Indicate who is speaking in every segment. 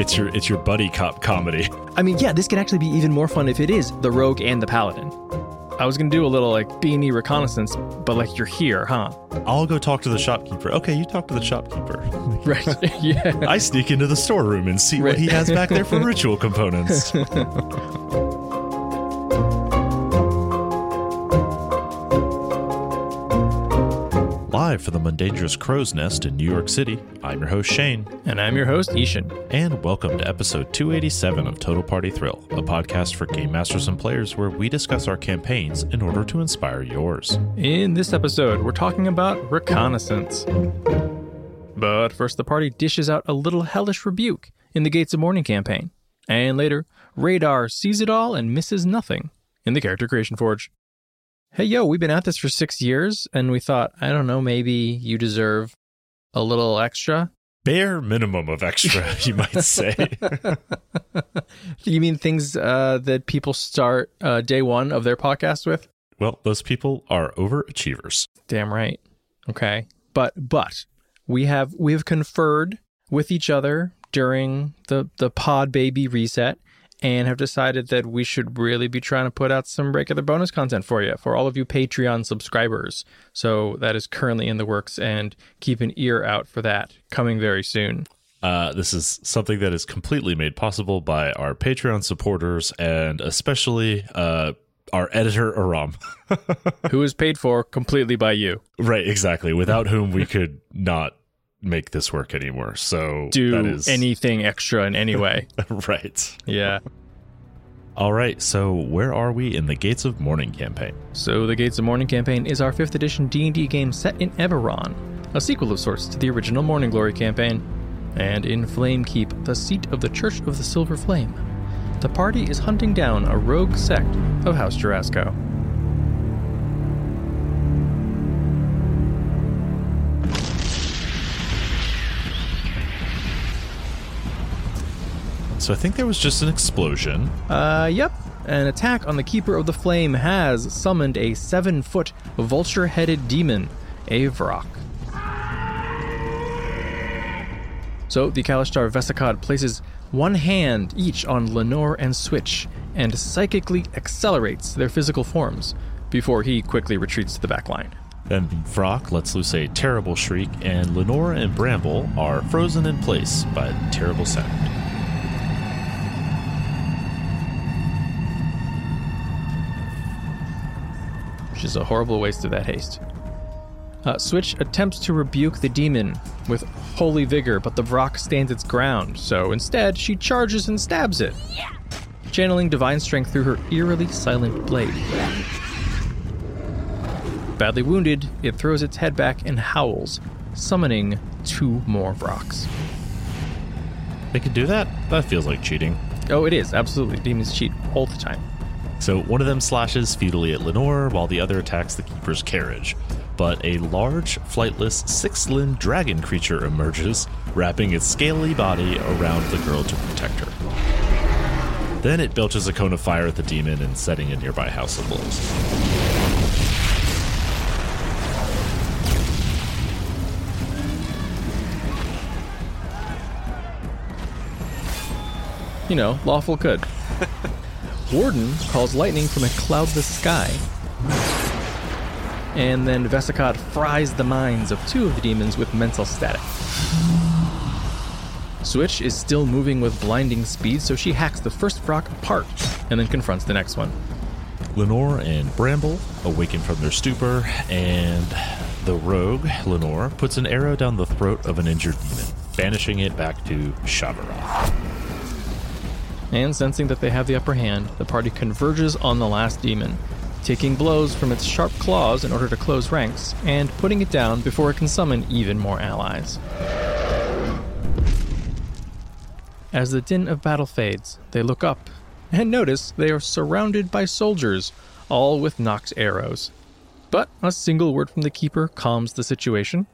Speaker 1: It's your it's your buddy cop comedy.
Speaker 2: I mean, yeah, this could actually be even more fun if it is the rogue and the paladin. I was gonna do a little like B&E reconnaissance, but like you're here, huh?
Speaker 1: I'll go talk to the shopkeeper. Okay, you talk to the shopkeeper.
Speaker 2: Right. yeah.
Speaker 1: I sneak into the storeroom and see what he has back there for ritual components. Live from the Mundangerous Crow's Nest in New York City, I'm your host Shane,
Speaker 2: And I'm your host, I-Hsien.
Speaker 1: and welcome to episode 287 of Total Party Thrill, a podcast for game masters and players where we discuss our campaigns in order to inspire yours.
Speaker 2: In this episode, we're talking about reconnaissance. But first, the party dishes out a little hellish rebuke in the Gates of Mourning campaign. And later, Radar sees it all and misses nothing in the Character Creation Forge. Hey, yo, we've been at this for six years, and we thought, I don't know, maybe you deserve a little extra.
Speaker 1: Bare minimum of extra, you might say.
Speaker 2: You mean things uh, that people start uh, day one of their podcast with?
Speaker 1: well, those people are overachievers.
Speaker 2: Damn right. Okay. But but we have we have conferred with each other during the the pod baby reset and have decided that we should really be trying to put out some regular bonus content for you for all of you Patreon subscribers. So that is currently in the works and keep an ear out for that coming very soon.
Speaker 1: Uh, this is something that is completely made possible by our Patreon supporters and especially uh, our editor, Aram.
Speaker 2: Who is paid for completely by you.
Speaker 1: right, exactly. Without whom we could not make this work anymore. So that
Speaker 2: Do
Speaker 1: is
Speaker 2: anything extra in any way.
Speaker 1: right.
Speaker 2: yeah.
Speaker 1: All right. So where are we in the Gates of Mourning campaign?
Speaker 2: So, the Gates of Mourning campaign is our 5th edition D&D game set in Eberron, a sequel of sorts to the original Morning Glory campaign. And in Flame Keep, the seat of the Church of the Silver Flame, the party is hunting down a rogue sect of House Jorasco.
Speaker 1: So I think there was just an explosion.
Speaker 2: Uh, yep. An attack on the Keeper of the Flame has summoned a seven foot vulture headed demon, a Vrock. So the Kalashtar Vesicod places one hand each on Lenore and Switch and psychically accelerates their physical forms before he quickly retreats to the back line.
Speaker 1: Then Vrock lets loose a terrible shriek, and Lenore and Bramble are frozen in place by the terrible sound.
Speaker 2: Which is a horrible waste of that haste. Uh, Switch attempts to rebuke the demon with holy vigor, but the Vrock stands its ground, so instead she charges and stabs it, channeling divine strength through her eerily silent blade. Badly wounded, it throws its head back and howls, summoning two more Vrocks.
Speaker 1: They could do that? That feels like cheating.
Speaker 2: Oh, it is, absolutely. Demons cheat all the time.
Speaker 1: So one of them slashes futilely at Lenore, while the other attacks the Keeper's carriage. But a large, flightless, six limbed dragon creature emerges, wrapping its scaly body around the girl to protect her. Then it belches a cone of fire at the demon and setting a nearby house ablaze.
Speaker 2: You know, lawful good. Warden calls lightning from a cloudless sky. And then Vesicod fries the minds of two of the demons with mental static. Switch is still moving with blinding speed, so she hacks the first Vrock apart and then confronts the next one.
Speaker 1: Lenore and Bramble awaken from their stupor, and the rogue, Lenore, puts an arrow down the throat of an injured demon, banishing it back to Shavarath.
Speaker 2: And sensing that they have the upper hand, the party converges on the last demon, taking blows from its sharp claws in order to close ranks, and putting it down before it can summon even more allies. As the din of battle fades, they look up and notice they are surrounded by soldiers, all with knocked arrows. But a single word from the keeper calms the situation,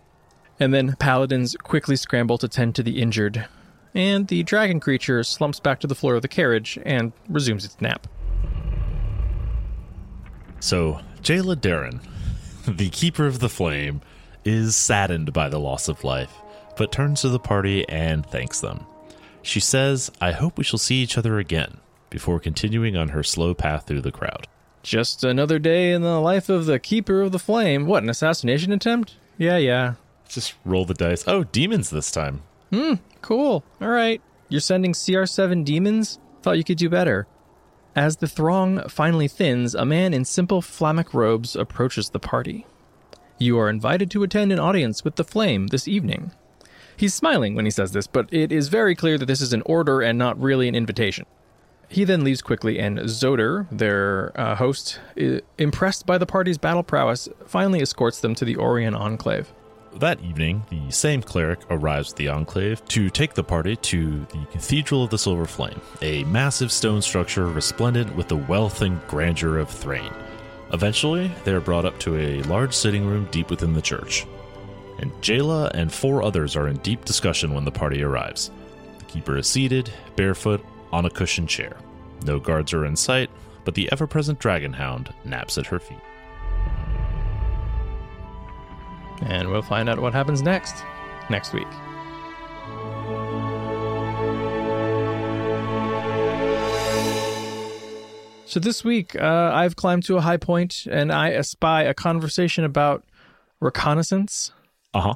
Speaker 2: and then paladins quickly scramble to tend to the injured, and the dragon creature slumps back to the floor of the carriage and resumes its nap.
Speaker 1: So, Jaela Daran, the Keeper of the Flame, is saddened by the loss of life, but turns to the party and thanks them. She says, I hope we shall see each other again, before continuing on her slow path through the crowd.
Speaker 2: Just another day in the life of the Keeper of the Flame. What, an assassination attempt? Yeah, yeah.
Speaker 1: Just roll the dice. Oh, demons this time.
Speaker 2: Cool. All right. You're sending CR7 demons? Thought you could do better. As the throng finally thins, a man in simple flamic robes approaches the party. You are invited to attend an audience with the Flame this evening. He's smiling when he says this, but it is very clear that this is an order and not really an invitation. He then leaves quickly, and Zoder, their uh, host, impressed by the party's battle prowess, finally escorts them to the Orien Enclave.
Speaker 1: That evening, the same cleric arrives at the Enclave to take the party to the Cathedral of the Silver Flame, a massive stone structure resplendent with the wealth and grandeur of Thrane. Eventually, they are brought up to a large sitting room deep within the church. And Jaela and four others are in deep discussion when the party arrives. The keeper is seated, barefoot, on a cushioned chair. No guards are in sight, but the ever present dragon hound naps at her feet.
Speaker 2: And we'll find out what happens next, next week. So this week, uh, I've climbed to a high point and I espy a conversation about reconnaissance.
Speaker 1: Uh huh.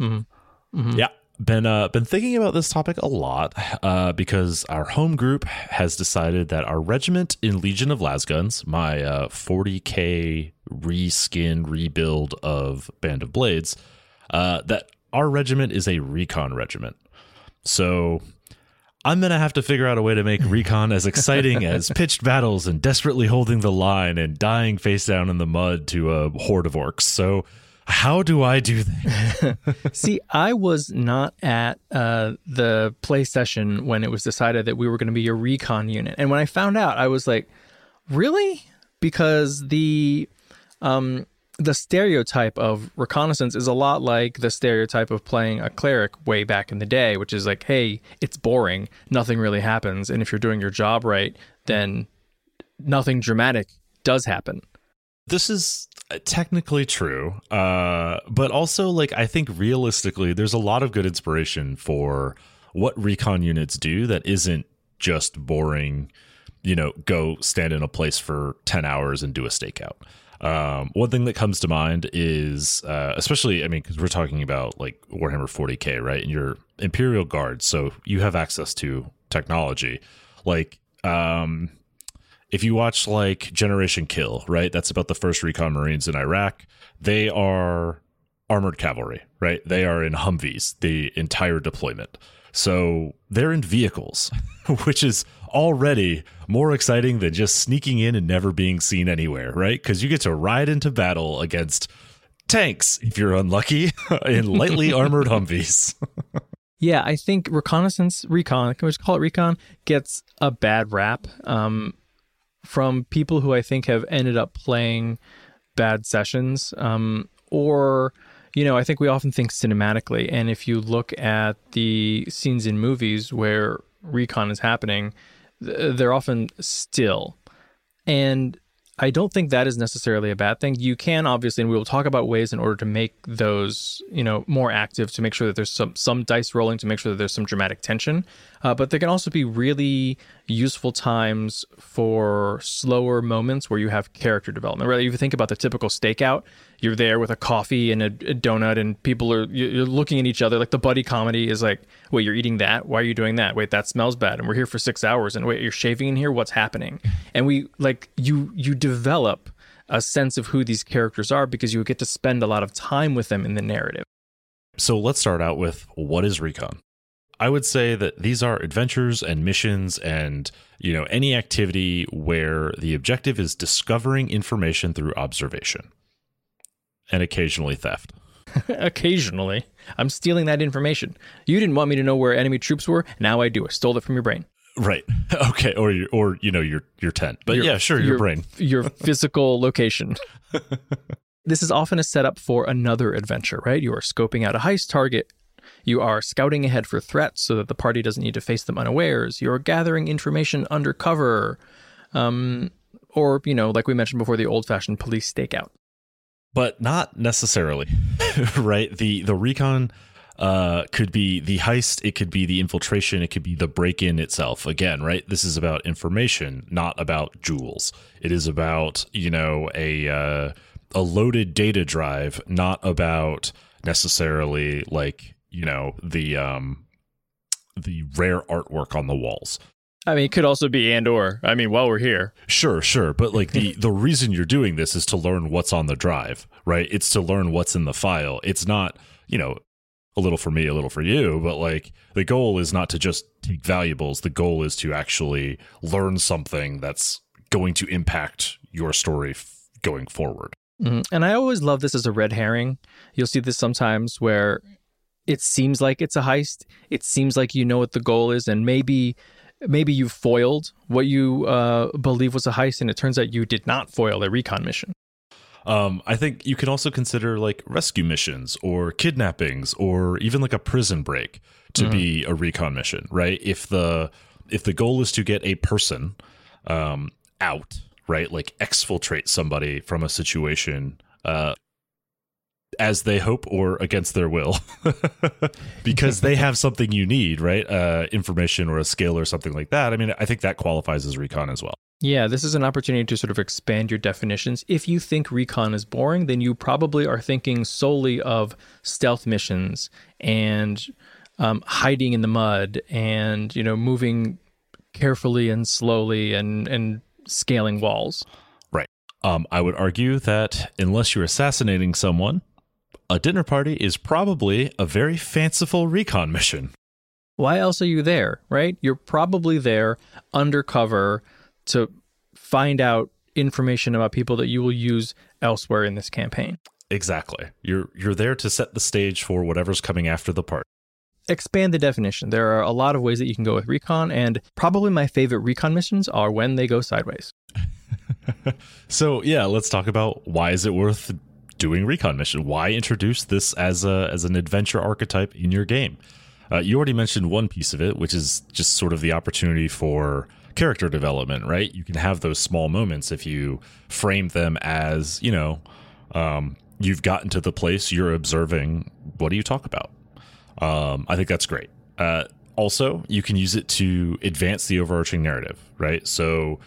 Speaker 2: Mm-hmm.
Speaker 1: Yeah, been uh, been thinking about this topic a lot uh, because our home group has decided that our regiment in Legion of Lasguns, my uh, 40k reskin rebuild of Band of Blades, uh, that our regiment is a recon regiment. So I'm gonna have to figure out a way to make recon as exciting as pitched battles and desperately holding the line and dying face down in the mud to a horde of orcs. So. How do I do that?
Speaker 2: See, I was not at uh, the play session when it was decided that we were going to be a recon unit, and when I found out, I was like, "Really?" Because the um, the stereotype of reconnaissance is a lot like the stereotype of playing a cleric way back in the day, which is like, "Hey, it's boring, nothing really happens, and if you're doing your job right, then nothing dramatic does happen."
Speaker 1: this is technically true uh but also like i think realistically there's a lot of good inspiration for what recon units do that isn't just boring you know go stand in a place for 10 hours and do a stakeout um one thing that comes to mind is uh especially i mean because we're talking about like warhammer 40k right and your imperial guards so you have access to technology like um if you watch like Generation Kill, right? That's about the first recon Marines in Iraq. They are armored cavalry, right? They are in Humvees the entire deployment. So they're in vehicles, which is already more exciting than just sneaking in and never being seen anywhere, right? Because you get to ride into battle against tanks if you're unlucky in lightly armored Humvees.
Speaker 2: Yeah, I think reconnaissance, recon, can we just call it recon, gets a bad rap um, from people who I think have ended up playing bad sessions. Um, or, you know, I think we often think cinematically. And if you look at the scenes in movies where recon is happening, they're often still. And I don't think that is necessarily a bad thing. You can obviously, and we will talk about ways in order to make those, you know, more active to make sure that there's some some dice rolling to make sure that there's some dramatic tension. Uh, but there can also be really useful times for slower moments where you have character development. Right? If you think about the typical stakeout, you're there with a coffee and a, a donut, and people are you- you're looking at each other. Like the buddy comedy is like, wait, you're eating that? Why are you doing that? Wait, that smells bad, and we're here for six hours. And wait, you're shaving in here? What's happening? And we like you you develop a sense of who these characters are because you get to spend a lot of time with them in the narrative.
Speaker 1: So let's start out with what is recon? I would say that these are adventures and missions and you know any activity where the objective is discovering information through observation and occasionally theft.
Speaker 2: Occasionally, I'm stealing that information. You didn't want me to know where enemy troops were. Now I do. I stole it from your brain.
Speaker 1: Right. Okay. Or your or you know your your tent. But
Speaker 2: Your-
Speaker 1: yeah, sure, your, brain.
Speaker 2: your physical location. this is often a setup for another adventure, right? You are scoping out a heist target. You are scouting ahead for threats so that the party doesn't need to face them unawares. You're gathering information undercover. Um, or, you know, like we mentioned before, the old fashioned police stakeout.
Speaker 1: But not necessarily. right? The the recon uh, could be the heist, it could be the infiltration, it could be the break in itself. Again, right? This is about information, not about jewels. It is about, you know, a, uh, a loaded data drive, not about necessarily like, you know, the, um, the rare artwork on the walls.
Speaker 2: I mean, it could also be and or. I mean, while we're here,
Speaker 1: Sure, sure, but like the the reason you're doing this is to learn what's on the drive, right? It's to learn what's in the file. It's not, you know, a little for me, a little for you, but like the goal is not to just take valuables. The goal is to actually learn something that's going to impact your story f- going forward.
Speaker 2: Mhm. and I always love this as a red herring. You'll see this sometimes where it seems like it's a heist. It seems like you know what the goal is, and maybe maybe you foiled what you uh, believe was a heist, and it turns out you did not foil a recon mission.
Speaker 1: Um, I think you can also consider like rescue missions or kidnappings or even like a prison break to be a recon mission, right? If the if the goal is to get a person um, out, right, like exfiltrate somebody from a situation uh, as they hope or against their will, because they have something you need, right? Uh, information or a skill or something like that. I mean, I think that qualifies as recon as well.
Speaker 2: Yeah, this is an opportunity to sort of expand your definitions. If you think recon is boring, then you probably are thinking solely of stealth missions and um, hiding in the mud and you know moving carefully and slowly and and scaling walls.
Speaker 1: Right. Um, I would argue that unless you're assassinating someone, a dinner party is probably a very fanciful recon mission.
Speaker 2: Why else are you there, right? You're probably there undercover to find out information about people that you will use elsewhere in this campaign.
Speaker 1: Exactly. You're you're there to set the stage for whatever's coming after the part.
Speaker 2: expand the definition. There are a lot of ways that you can go with recon, and probably my favorite recon missions are when they go sideways.
Speaker 1: So yeah, let's talk about why is it worth doing recon mission? Why introduce this as a as an adventure archetype in your game? Uh, you already mentioned one piece of it, which is just sort of the opportunity for character development, right? You can have those small moments if you frame them as you know um, you've gotten to the place you're observing. What do you talk about? Um, I think that's great. Uh, also, you can use it to advance the overarching narrative, right? So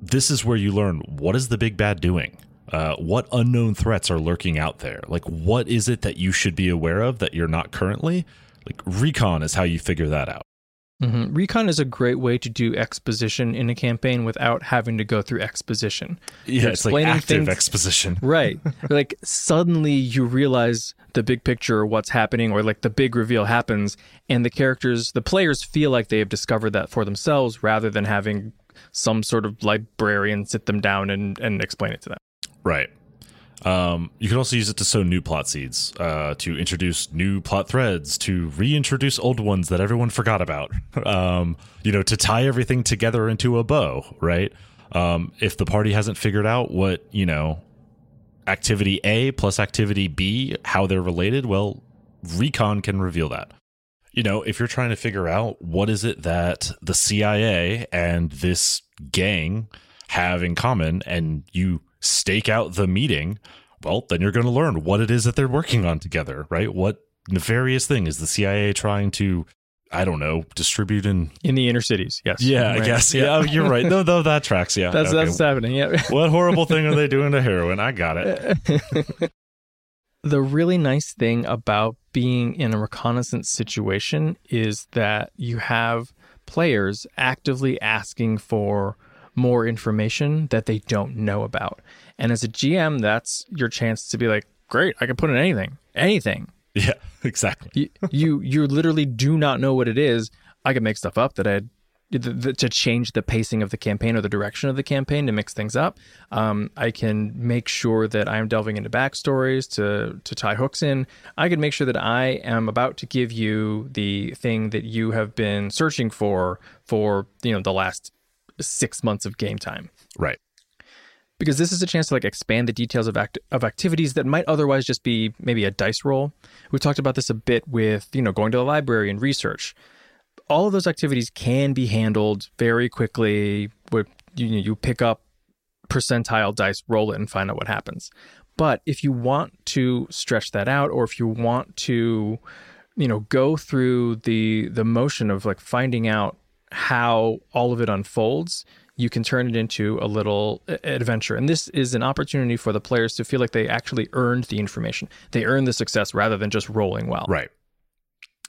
Speaker 1: this is where you learn what is the big bad doing uh, what unknown threats are lurking out there like what is it that you should be aware of that you're not currently like recon is how you figure that out
Speaker 2: Mhm. Recon is a great way to do exposition in a campaign without having to go through exposition.
Speaker 1: yeah
Speaker 2: You're
Speaker 1: it's like active
Speaker 2: things-
Speaker 1: exposition
Speaker 2: Right. like suddenly you realize the big picture, or what's happening, or like the big reveal happens, and the characters, the players feel like they have discovered that for themselves rather than having some sort of librarian sit them down and, and explain it to them.
Speaker 1: Right. Um, you can also use it to sow new plot seeds uh, to introduce new plot threads to reintroduce old ones that everyone forgot about. Um, you know to tie everything together into a bow right? Um, if the party hasn't figured out what you know activity A plus activity B, how they're related, well, recon can reveal that. You know, if you're trying to figure out what is it that the CIA and this gang have in common and you stake out the meeting, well, then you're going to learn what it is that they're working on together, right? What nefarious thing is the CIA trying to I don't know, distribute in
Speaker 2: In the inner cities, yes.
Speaker 1: yeah, I guess. Yeah, oh, you're right. No, no, that tracks. Yeah.
Speaker 2: That's
Speaker 1: Okay.
Speaker 2: that's happening. Yeah.
Speaker 1: what horrible thing are they doing to heroin? I got it.
Speaker 2: the really nice thing about being in a reconnaissance situation is that you have players actively asking for more information that they don't know about. And as a GM, that's your chance to be like, great, I can put in anything, anything.
Speaker 1: Yeah, exactly.
Speaker 2: You you, you literally do not know what it is. I can make stuff up that I to change the pacing of the campaign or the direction of the campaign to mix things up. Um, I can make sure that I am delving into backstories to to tie hooks in. I can make sure that I am about to give you the thing that you have been searching for for you know the last six months of game time
Speaker 1: Right.
Speaker 2: because this is a chance to like expand the details of act- of activities that might otherwise just be maybe a dice roll. We talked about this a bit with you know going to the library and research. All of those activities can be handled very quickly. With you know, you pick up percentile dice, roll it, and find out what happens. But if you want to stretch that out, or if you want to you know go through the the motion of like finding out how all of it unfolds you can turn it into a little uh, adventure. And this is an opportunity for the players to feel like they actually earned the information. They earned the success rather than just rolling well.
Speaker 1: Right.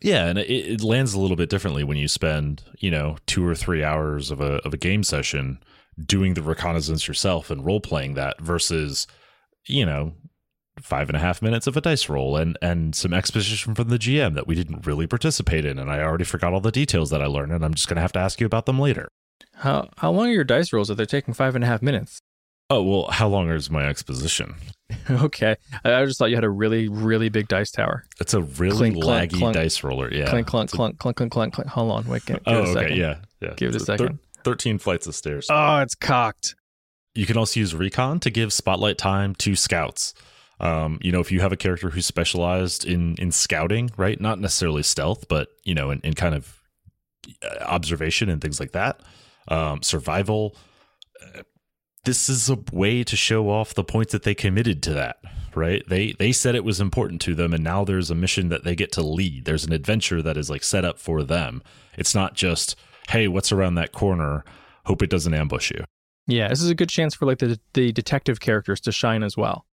Speaker 1: Yeah and it, it lands a little bit differently when you spend you know two or three hours of a, of a game session doing the reconnaissance yourself and role playing that versus you know five and a half minutes of a dice roll and and some exposition from the GM that we didn't really participate in, and I already forgot all the details that I learned, and I'm just gonna have to ask you about them later.
Speaker 2: How how long are your dice rolls if they're taking five and a half minutes?
Speaker 1: Oh well, how long is my exposition?
Speaker 2: okay, I just thought you had a really really big dice tower.
Speaker 1: It's a really clink, laggy clunk, dice roller. Yeah,
Speaker 2: clink clunk clunk clunk clunk clunk clunk. Hold on, wait. Give, give
Speaker 1: oh,
Speaker 2: it a
Speaker 1: okay,
Speaker 2: second.
Speaker 1: yeah, yeah.
Speaker 2: Give it a second.
Speaker 1: Thir- Thirteen flights of stairs.
Speaker 2: Oh, it's cocked.
Speaker 1: You can also use recon to give spotlight time to scouts. Um, you know, if you have a character who's specialized in in scouting, right? Not necessarily stealth, but you know, in, in kind of uh, observation and things like that, um, survival. Uh, this is a way to show off the points that they committed to that, right? They they said it was important to them, and now there's a mission that they get to lead. There's an adventure that is like set up for them. It's not just, hey, what's around that corner? Hope it doesn't ambush you.
Speaker 2: Yeah, this is a good chance for like the the detective characters to shine as well.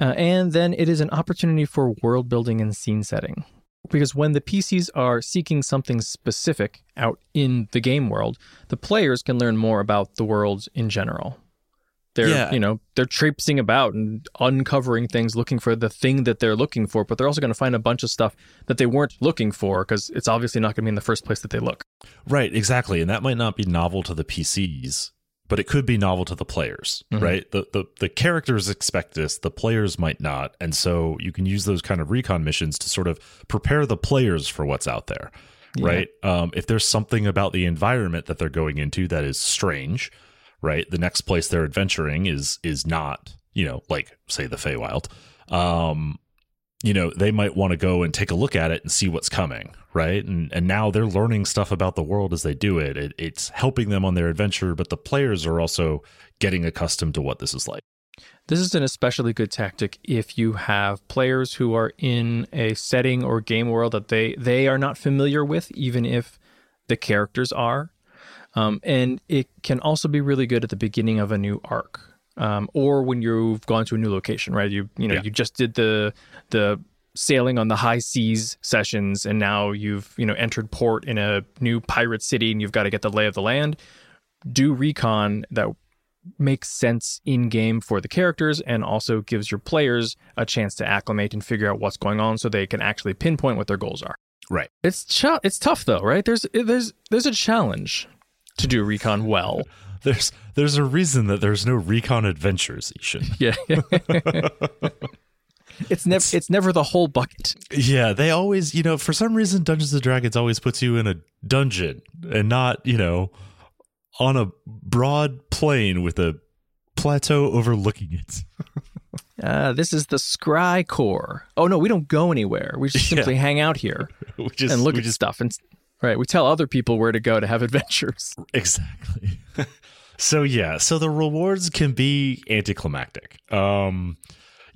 Speaker 2: Uh, and then it is an opportunity for world building and scene setting. Because when the PCs are seeking something specific out in the game world, the players can learn more about the world in general. They're, yeah. you know, they're traipsing about and uncovering things, looking for the thing that they're looking for, but they're also going to find a bunch of stuff that they weren't looking for because it's obviously not going to be in the first place that they look.
Speaker 1: Right, exactly. And that might not be novel to the PCs, but it could be novel to the players, mm-hmm. right? The, the the characters expect this, the players might not, and so you can use those kind of recon missions to sort of prepare the players for what's out there, yeah. right? Um, if there's something about the environment that they're going into that is strange, right? The next place they're adventuring is is not, you know, like say the Feywild. Um, you know, they might want to go and take a look at it and see what's coming, right? And and now they're learning stuff about the world as they do it. it. It's helping them on their adventure, but the players are also getting accustomed to what this is like.
Speaker 2: This is an especially good tactic if you have players who are in a setting or game world that they they are not familiar with, even if the characters are. Um, and it can also be really good at the beginning of a new arc um, or when you've gone to a new location, right? You you know yeah. you just did the the sailing on the high seas sessions, and now you've you know entered port in a new pirate city, and you've got to get the lay of the land. Do recon that makes sense in game for the characters and also gives your players a chance to acclimate and figure out what's going on so they can actually pinpoint what their goals are.
Speaker 1: Right.
Speaker 2: It's ch- it's tough though, right? There's there's there's a challenge to do recon well.
Speaker 1: there's there's a reason that there's no recon adventures, I-Hsien.
Speaker 2: Yeah. it's never it's never the whole bucket.
Speaker 1: Yeah, they always, you know, for some reason Dungeons and Dragons always puts you in a dungeon and not, you know, on a broad plain with a plateau overlooking it.
Speaker 2: uh, this is the Scry Core. Oh no, we don't go anywhere. We just simply yeah. hang out here just, and look at just, stuff and right. We tell other people where to go to have adventures.
Speaker 1: Exactly. So yeah, so the rewards can be anticlimactic. Um,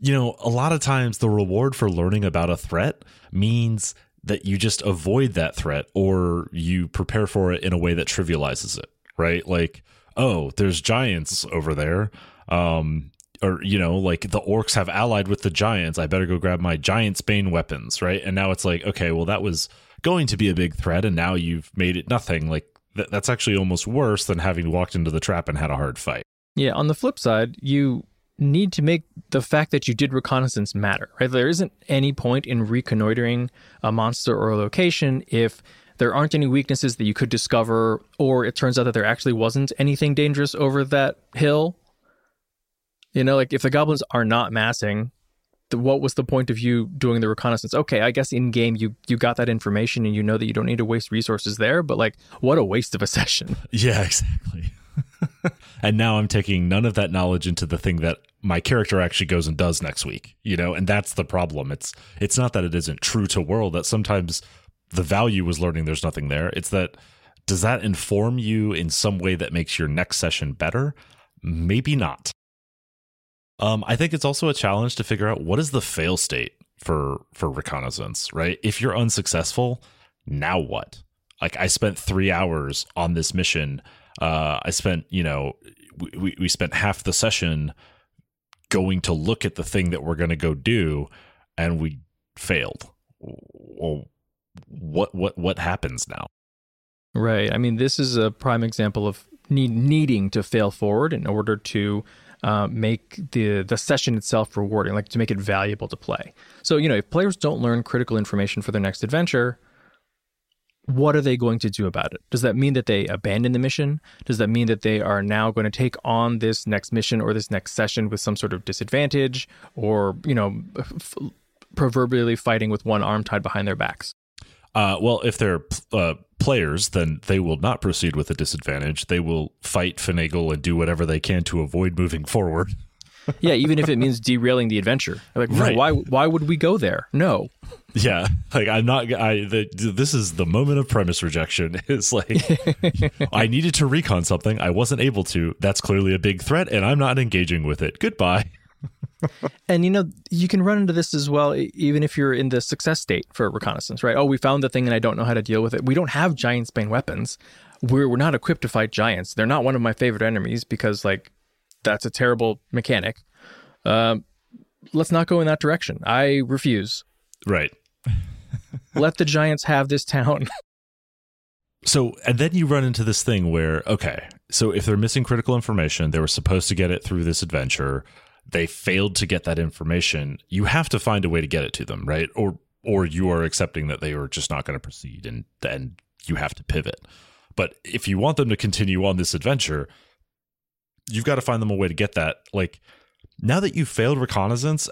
Speaker 1: you know, a lot of times the reward for learning about a threat means that you just avoid that threat or you prepare for it in a way that trivializes it, right? Like, oh, there's giants over there. Um, or you know, like the orcs have allied with the giants. I better go grab my giant's bane weapons, right? And now it's like, okay, well that was going to be a big threat and now you've made it nothing. Like th- that's actually almost worse than having walked into the trap and had a hard fight.
Speaker 2: Yeah, on the flip side, you need to make the fact that you did reconnaissance matter, right? There isn't any point in reconnoitering a monster or a location if there aren't any weaknesses that you could discover, or it turns out that there actually wasn't anything dangerous over that hill. You know, like if the goblins are not massing, what was the point of you doing the reconnaissance? Okay, I guess in game you you got that information and you know that you don't need to waste resources there, but like what a waste of a session.
Speaker 1: Yeah, exactly. and now I'm taking none of that knowledge into the thing that my character actually goes and does next week, you know, and that's the problem. It's it's not that it isn't true to world that sometimes the value was learning there's nothing there. It's that does that inform you in some way that makes your next session better? Maybe not. Um, I think it's also a challenge to figure out what is the fail state for for reconnaissance, right? If you're unsuccessful, now what? Like I spent three hours on this mission. Uh, I spent, you know, we, we spent half the session going to look at the thing that we're going to go do, and we failed. Well, what what what happens now?
Speaker 2: Right. I mean, this is a prime example of need, needing to fail forward in order to uh, make the the session itself rewarding, like to make it valuable to play. So you know, if players don't learn critical information for their next adventure, what are they going to do about it? Does that mean that they abandon the mission? Does that mean that they are now going to take on this next mission or this next session with some sort of disadvantage, or you know, f- proverbially fighting with one arm tied behind their backs?
Speaker 1: Uh, well, if they're uh, players, then they will not proceed with a disadvantage. They will fight, finagle, and do whatever they can to avoid moving forward.
Speaker 2: yeah, even if it means derailing the adventure. Like, right. why? Why would we go there? No.
Speaker 1: Yeah, like I'm not. I the, this is the moment of premise rejection. It's like I needed to recon something, I wasn't able to. That's clearly a big threat, and I'm not engaging with it. Goodbye
Speaker 2: and you know, you can run into this as well, even if you're in the success state for reconnaissance, right? Oh, we found the thing and I don't know how to deal with it. We don't have giant bane weapons. We're, we're not equipped to fight giants. They're not one of my favorite enemies because, like, that's a terrible mechanic. Um, let's not go in that direction. I refuse.
Speaker 1: Right.
Speaker 2: Let the giants have this town.
Speaker 1: so, and then you run into this thing where, okay, so if they're missing critical information, they were supposed to get it through this adventure they failed to get that information, you have to find a way to get it to them, right? Or or you are accepting that they are just not going to proceed and then you have to pivot. But if you want them to continue on this adventure, you've got to find them a way to get that. Like now that you've failed reconnaissance,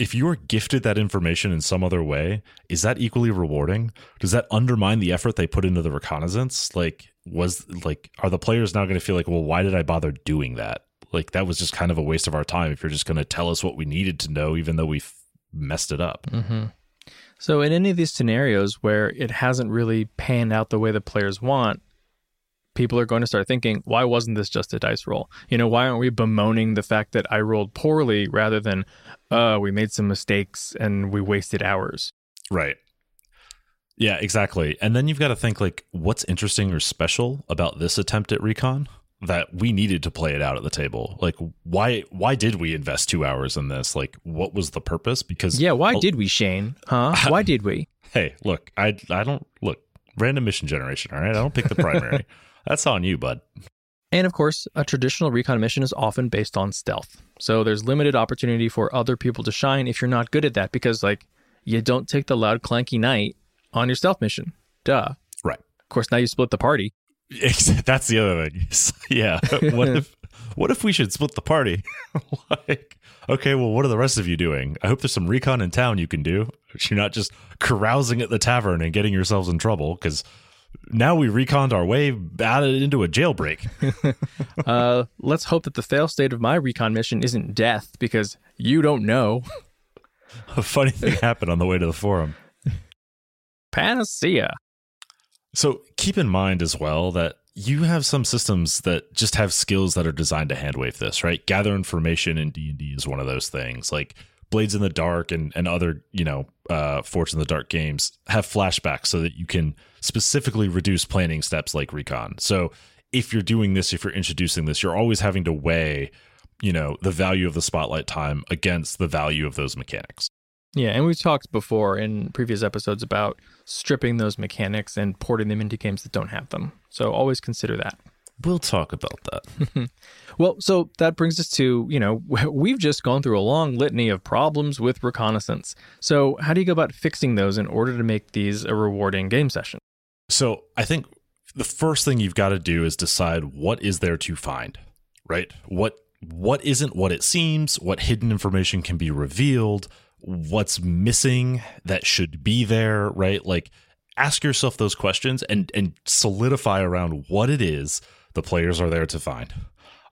Speaker 1: if you are gifted that information in some other way, is that equally rewarding? Does that undermine the effort they put into the reconnaissance? Like, was like, are the players now going to feel like, well, why did I bother doing that? like that was just kind of a waste of our time if you're just going to tell us what we needed to know even though we messed it up
Speaker 2: mm-hmm. so in any of these scenarios where it hasn't really panned out the way the players want people are going to start thinking why wasn't this just a dice roll you know why aren't we bemoaning the fact that i rolled poorly rather than uh we made some mistakes and we wasted hours
Speaker 1: right yeah exactly and then you've got to think like what's interesting or special about this attempt at recon that we needed to play it out at the table. Like why why did we invest 2 hours in this? Like what was the purpose? Because
Speaker 2: Yeah, why did we, Shane? Huh? Why did we?
Speaker 1: Hey, look, I I don't look random mission generation, all right? I don't pick the primary. That's on you, bud.
Speaker 2: And of course, a traditional recon mission is often based on stealth. So there's limited opportunity for other people to shine if you're not good at that because like you don't take the loud clanky knight on your stealth mission. Duh.
Speaker 1: Right.
Speaker 2: Of course, now you split the party.
Speaker 1: That's the other thing. yeah. What if what if we should split the party? like, okay, well, what are the rest of you doing? I hope there's some recon in town you can do. You're not just carousing at the tavern and getting yourselves in trouble because now we reconned our way out into a jailbreak.
Speaker 2: uh, let's hope that the fail state of my recon mission isn't death because you don't know.
Speaker 1: a funny thing happened on the way to the forum.
Speaker 2: Panacea.
Speaker 1: So keep in mind as well that you have some systems that just have skills that are designed to handwave this, right? Gather information in D and D is one of those things. Like Blades in the Dark and, and other, you know, uh, Forged in the Dark games have flashbacks so that you can specifically reduce planning steps like recon. So if you're doing this, if you're introducing this, you're always having to weigh, you know, the value of the spotlight time against the value of those mechanics.
Speaker 2: Yeah, and we've talked before in previous episodes about stripping those mechanics and porting them into games that don't have them. So always consider that.
Speaker 1: We'll talk about that.
Speaker 2: well, so that brings us to, you know, we've just gone through a long litany of problems with reconnaissance. So, how do you go about fixing those in order to make these a rewarding game session?
Speaker 1: So, I think the first thing you've got to do is decide what is there to find, right? What what isn't what it seems, what hidden information can be revealed, what's missing that should be there, right? Like ask yourself those questions and and solidify around what it is the players are there to find.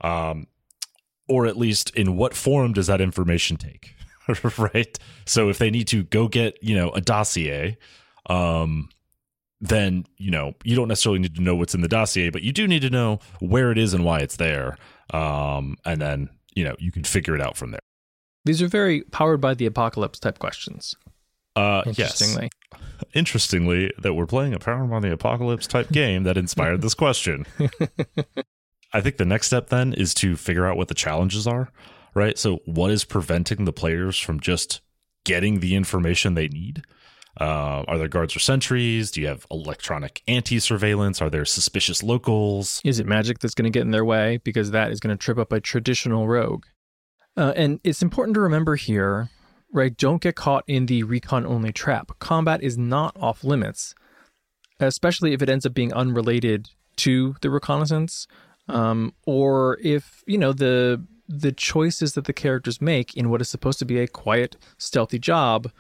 Speaker 1: Um or at least in what form does that information take? right? So if they need to go get, you know, a dossier, um then, you know, you don't necessarily need to know what's in the dossier, but you do need to know where it is and why it's there. Um and then, you know, you can figure it out from there.
Speaker 2: These are very powered by the apocalypse type questions.
Speaker 1: Uh,
Speaker 2: Interestingly.
Speaker 1: Yes. Interestingly, that we're playing a Powered by the Apocalypse type game that inspired this question. I think the next step then is to figure out what the challenges are, right? So, what is preventing the players from just getting the information they need? Uh, are there guards or sentries? Do you have electronic anti surveillance? Are there suspicious locals?
Speaker 2: Is it magic that's going to get in their way? Because that is going to trip up a traditional rogue. Uh, and it's important to remember here, right? Don't get caught in the recon only trap. Combat is not off limits, especially if it ends up being unrelated to the reconnaissance, um, or if you know the the choices that the characters make in what is supposed to be a quiet, stealthy job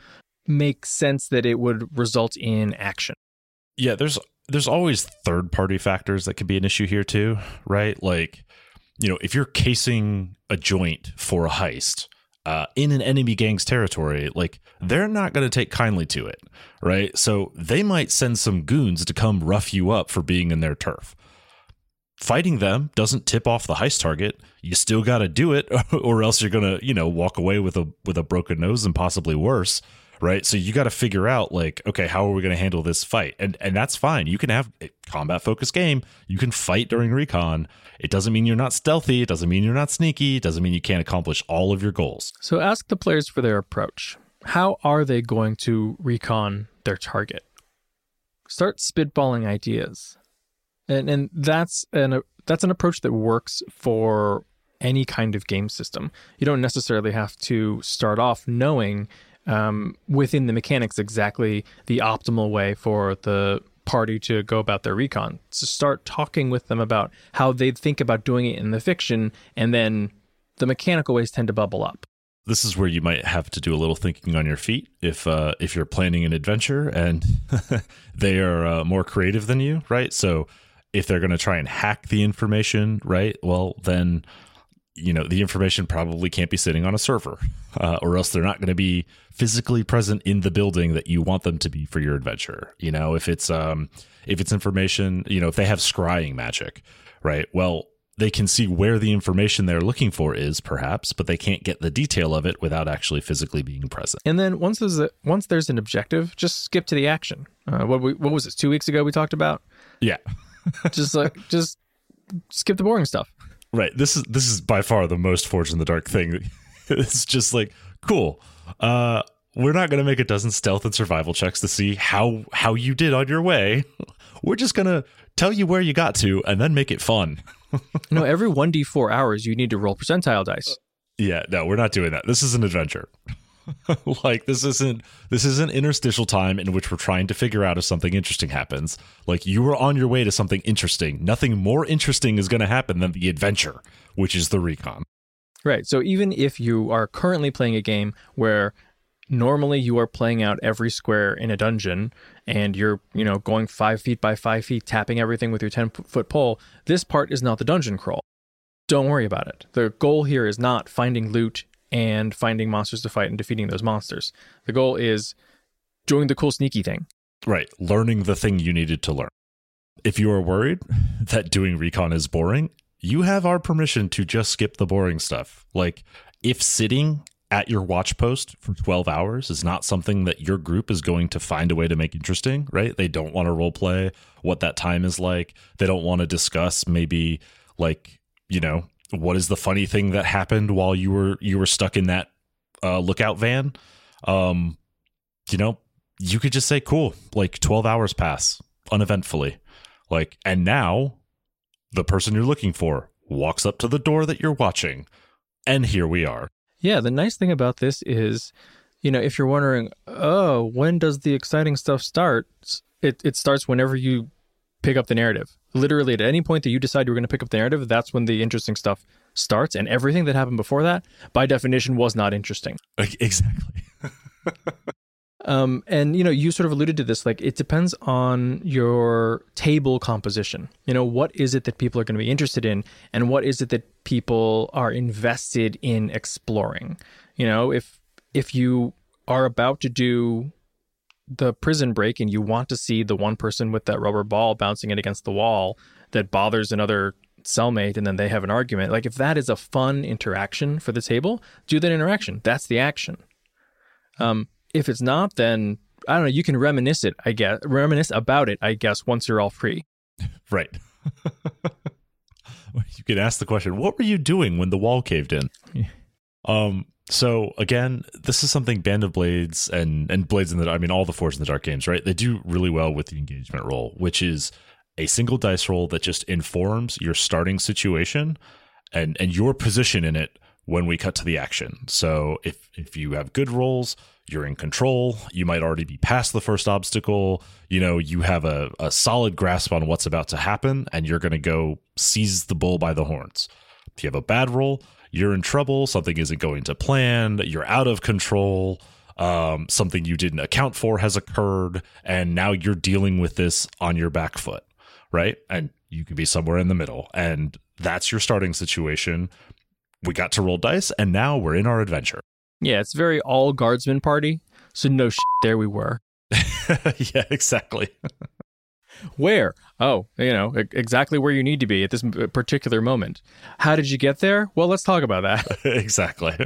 Speaker 2: make sense that it would result in action.
Speaker 1: Yeah, there's there's always third party factors that could be an issue here too, right? Like, you know, if you're casing a joint for a heist uh, in an enemy gang's territory, like they're not going to take kindly to it, right? So they might send some goons to come rough you up for being in their turf. Fighting them doesn't tip off the heist target. You still got to do it, or else you're gonna, you know, walk away with a with a broken nose and possibly worse right? So you got to figure out like, okay, how are we going to handle this fight? And and that's fine. You can have a combat focused game. You can fight during recon. It doesn't mean you're not stealthy. It doesn't mean you're not sneaky. It doesn't mean you can't accomplish all of your goals.
Speaker 2: So ask the players for their approach. How are they going to recon their target? Start spitballing ideas. And and that's an that's an approach that works for any kind of game system. You don't necessarily have to start off knowing um, within the mechanics exactly the optimal way for the party to go about their recon. So start talking with them about how they think about doing it in the fiction, and then the mechanical ways tend to bubble up.
Speaker 1: This is where you might have to do a little thinking on your feet if uh, if you're planning an adventure and they are uh, more creative than you, right? So if they're going to try and hack the information, right? Well, then you know the information probably can't be sitting on a server uh, or else they're not going to be physically present in the building that you want them to be for your adventure. You know if it's um if it's information you know if they have scrying magic right? Well they can see where the information they're looking for is perhaps but they can't get the detail of it without actually physically being present.
Speaker 2: And then once there's a once there's an objective just skip to the action. Uh, what we, what was it two weeks ago we talked about?
Speaker 1: Yeah.
Speaker 2: Just like just skip the boring stuff
Speaker 1: Right. This is this is by far the most Forged in the Dark thing. it's just like cool. Uh, we're not going to make a dozen stealth and survival checks to see how how you did on your way. We're just going to tell you where you got to and then make it fun.
Speaker 2: no, every 1d4 hours you need to roll percentile dice.
Speaker 1: Yeah, no, we're not doing that. This is an adventure. like this isn't this isn't interstitial time in which we're trying to figure out if something interesting happens. Like you were on your way to something interesting. Nothing more interesting is going to happen than the adventure, which is the recon.
Speaker 2: Right. So even if you are currently playing a game where normally you are playing out every square in a dungeon and you're, you know, going five feet by five feet, tapping everything with your 10 foot pole, this part is not the dungeon crawl. Don't worry about it. The goal here is not finding loot and finding monsters to fight and defeating those monsters. The goal is doing the cool sneaky thing.
Speaker 1: Right. Learning the thing you needed to learn. If you are worried that doing recon is boring, you have our permission to just skip the boring stuff. Like, if sitting at your watch post for 12 hours is not something that your group is going to find a way to make interesting, right? They don't want to role play what that time is like. They don't want to discuss maybe like, you know, what is the funny thing that happened while you were you were stuck in that uh, lookout van? Um you know you could just say cool like 12 hours pass uneventfully. Like and now the person you're looking for walks up to the door that you're watching and here we are.
Speaker 2: Yeah the nice thing about this is you know if you're wondering oh when does the exciting stuff start? It, it starts whenever you pick up the narrative. Literally, at any point that you decide you're going to pick up the narrative, that's when the interesting stuff starts. And everything that happened before that, by definition, was not interesting.
Speaker 1: Exactly.
Speaker 2: um, and you know, you sort of alluded to this. Like, it depends on your table composition. You know, what is it that people are going to be interested in, and what is it that people are invested in exploring? You know, if if you are about to do the prison break and you want to see the one person with that rubber ball bouncing it against the wall that bothers another cellmate and then they have an argument. Like if that is a fun interaction for the table, do that interaction. That's the action. Um, if it's not, then I don't know. You can reminisce it. I guess reminisce about it. I guess once you're all free.
Speaker 1: Right. you can ask the question, "What were you doing when the wall caved in?"
Speaker 2: Yeah.
Speaker 1: Um. So again, this is something Band of Blades and and Blades in the I mean all the Forged in the Dark games, right? They do really well with the engagement roll, which is a single dice roll that just informs your starting situation and and your position in it when we cut to the action. So if if you have good rolls, you're in control. You might already be past the first obstacle. You know, you have a, a solid grasp on what's about to happen, and you're going to go seize the bull by the horns. If you have a bad roll, you're in trouble. Something isn't going to plan. You're out of control. Um, something you didn't account for has occurred, and now you're dealing with this on your back foot, right? And you could be somewhere in the middle, and that's your starting situation. We got to roll dice, and now we're in our adventure.
Speaker 2: Yeah, it's very all guardsman party. So no shit, there we were.
Speaker 1: yeah, exactly.
Speaker 2: Where? Oh, you know, exactly where you need to be at this particular moment. How did you get there? Well, let's talk about that.
Speaker 1: exactly.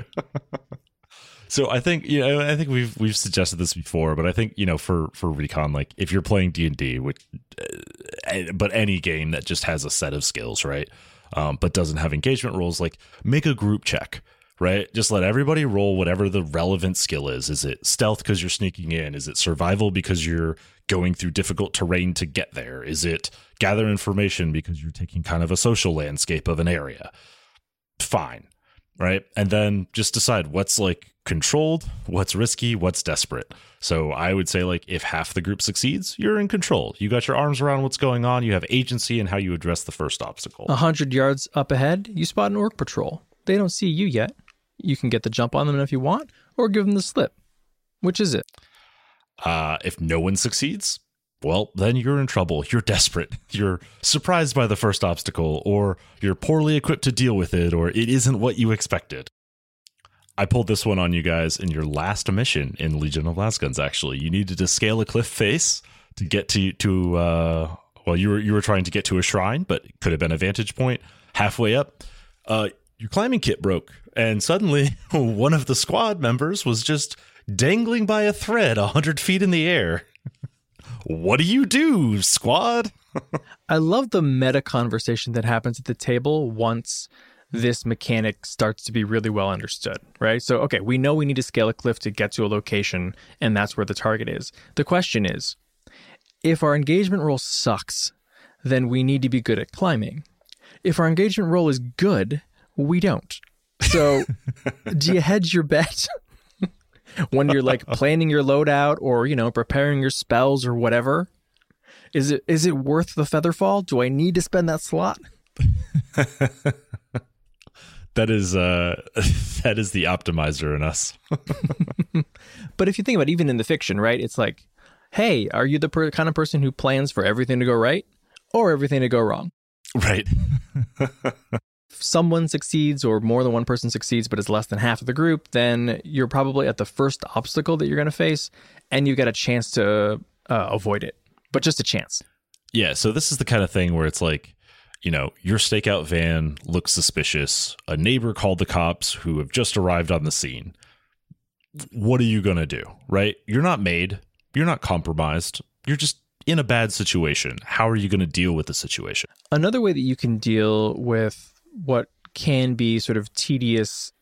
Speaker 1: so I think you know I think we've we've suggested this before, but I think you know for for recon like if you're playing D and D, which uh, but any game that just has a set of skills, right? Um, but doesn't have engagement rules, like make a group check. Right, just let everybody roll whatever the relevant skill is. Is it stealth because you're sneaking in? Is it survival because you're going through difficult terrain to get there? Is it gather information because you're taking kind of a social landscape of an area? Fine, right? And then just decide what's like controlled, what's risky, what's desperate. So I would say like if half the group succeeds, you're in control. You got your arms around what's going on. You have agency in how you address the first obstacle.
Speaker 2: A hundred yards up ahead, you spot an orc patrol. They don't see you yet. You can get the jump on them if you want, or give them the slip. Which is it?
Speaker 1: Uh, if no one succeeds, well, then you're in trouble. You're desperate. You're surprised by the first obstacle, or you're poorly equipped to deal with it, or it isn't what you expected. I pulled this one on you guys in your last mission in Legion of Lasguns. Actually, you needed to scale a cliff face to get to to uh, well, you were you were trying to get to a shrine, but it could have been a vantage point halfway up. Uh, your climbing kit broke, and suddenly one of the squad members was just dangling by a thread a hundred feet in the air. what do you do, squad?
Speaker 2: I love the meta conversation that happens at the table once this mechanic starts to be really well understood, right? So, okay, we know we need to scale a cliff to get to a location, and that's where the target is. The question is if our engagement roll sucks, then we need to be good at climbing. If our engagement roll is good, we don't. So, do you hedge your bet when you're like planning your loadout or, you know, preparing your spells or whatever? Is it is it worth the featherfall? Do I need to spend that slot?
Speaker 1: that is uh that is the optimizer in us.
Speaker 2: But if you think about it, even in the fiction, right? It's like, hey, are you the per- kind of person who plans for everything to go right or everything to go wrong?
Speaker 1: right.
Speaker 2: If someone succeeds or more than one person succeeds, but it's less than half of the group, then you're probably at the first obstacle that you're going to face and you've got a chance to uh, avoid it, but just a chance.
Speaker 1: Yeah, so this is the kind of thing where it's like, you know, your stakeout van looks suspicious. A neighbor called the cops who have just arrived on the scene. What are you going to do, right? You're not made, you're not compromised, you're just in a bad situation. How are you going to deal with the situation?
Speaker 2: Another way that you can deal with what can be sort of tedious,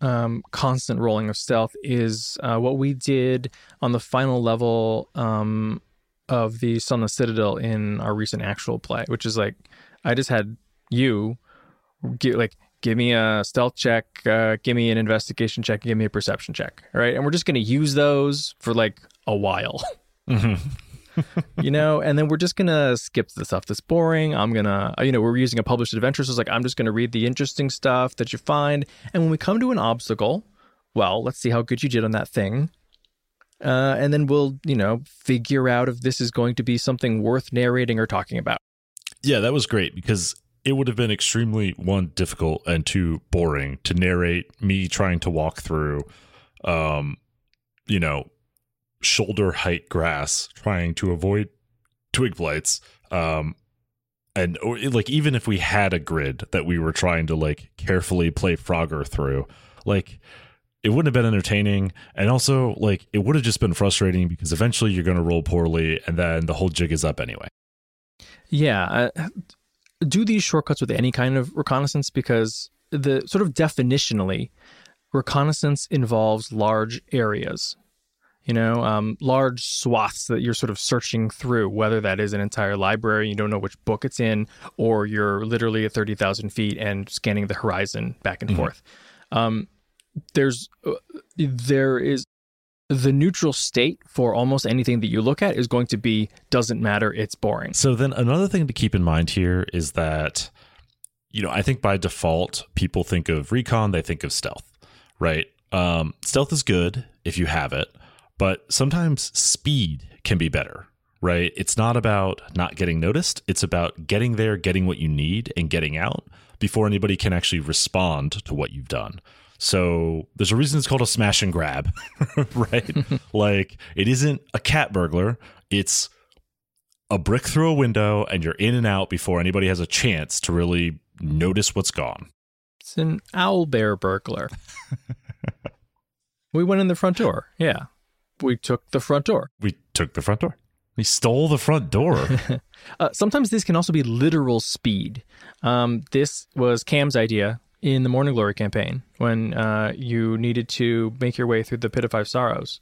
Speaker 2: um, constant rolling of stealth is uh, what we did on the final level um, of the Sunless Citadel in our recent actual play, which is like I just had you get like give me a stealth check, uh, give me an investigation check, give me a perception check, right? And we're just going to use those for like a while. you know, and then we're just gonna skip the stuff that's boring. I'm gonna, uh, you know, we're using a published adventure, so it's like I'm just gonna read the interesting stuff that you find. And when we come to an obstacle, well, let's see how good you did on that thing. Uh, and then we'll, you know, figure out if this is going to be something worth narrating or talking about.
Speaker 1: Yeah, that was great because it would have been extremely one difficult and two boring to narrate me trying to walk through um you know shoulder height grass trying to avoid twig blights um and or, like even if we had a grid that we were trying to like carefully play Frogger through, like it wouldn't have been entertaining and also like it would have just been frustrating because eventually you're going to roll poorly and then the whole jig is up anyway
Speaker 2: Yeah. Do these shortcuts with any kind of reconnaissance because the sort of definitionally, reconnaissance involves large areas. You know, um, large swaths that you're sort of searching through, whether that is an entire library, you don't know which book it's in, or you're literally at 30,000 feet and scanning the horizon back and
Speaker 1: Mhm.
Speaker 2: forth. Um, there's, uh, there is the neutral state for almost anything that you look at is going to be doesn't matter, it's boring.
Speaker 1: So then another thing to keep in mind here is that you know, I think by default people think of recon, they think of stealth, right? Um, stealth is good if you have it, but sometimes speed can be better, right? It's not about not getting noticed, it's about getting there, getting what you need and getting out before anybody can actually respond to what you've done. So there's a reason it's called a smash and grab, right? like it isn't a cat burglar, it's a brick through a window and you're in and out before anybody has a chance to really notice what's gone.
Speaker 2: It's an owl bear burglar. we went in the front door. Yeah. We took the front door.
Speaker 1: We took the front door. We stole the front door.
Speaker 2: Uh, sometimes this can also be literal speed. Um, this was Cam's idea in the Morning Glory campaign when uh, you needed to make your way through the Pit of Five Sorrows.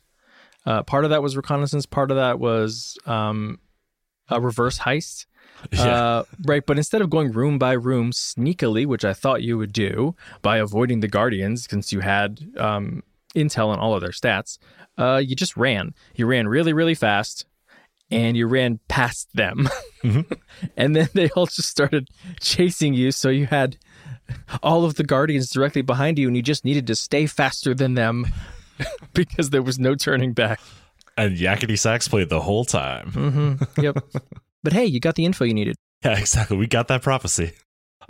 Speaker 2: Uh, part of that was reconnaissance. Part of that was um, a reverse heist. Uh, right, but instead of going room by room sneakily, which I thought you would do by avoiding the Guardians, since you had um, intel on all of their stats, uh, you just ran. You ran really, really fast, and you ran past them, and then they all just started chasing you. So you had all of the Guardians directly behind you, and you just needed to stay faster than them because there was no turning back.
Speaker 1: and Yakety Sax played the whole time.
Speaker 2: hmm Yep. but hey, you got the info you needed.
Speaker 1: Yeah, exactly. We got that prophecy.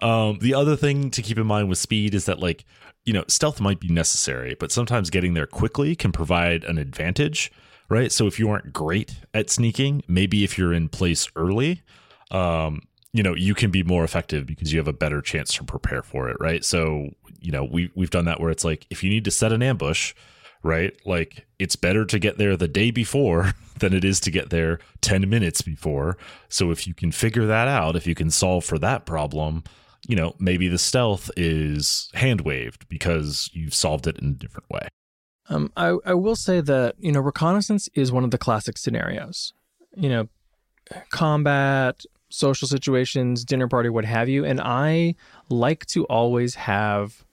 Speaker 1: Um, the other thing to keep in mind with speed is that, like, you know, stealth might be necessary, but sometimes getting there quickly can provide an advantage, right? So if you aren't great at sneaking, maybe if you're in place early, um, you know, you can be more effective because you have a better chance to prepare for it, right? So, you know, we we've done that where it's like if you need to set an ambush, right? Like it's better to get there the day before than it is to get there 10 minutes before. So if you can figure that out, if you can solve for that problem, you know, maybe the stealth is hand waved because you've solved it in a different way.
Speaker 2: Um, I, I will say that, you know, reconnaissance is one of the classic scenarios. You know, combat, social situations, dinner party, what have you. And I like to always have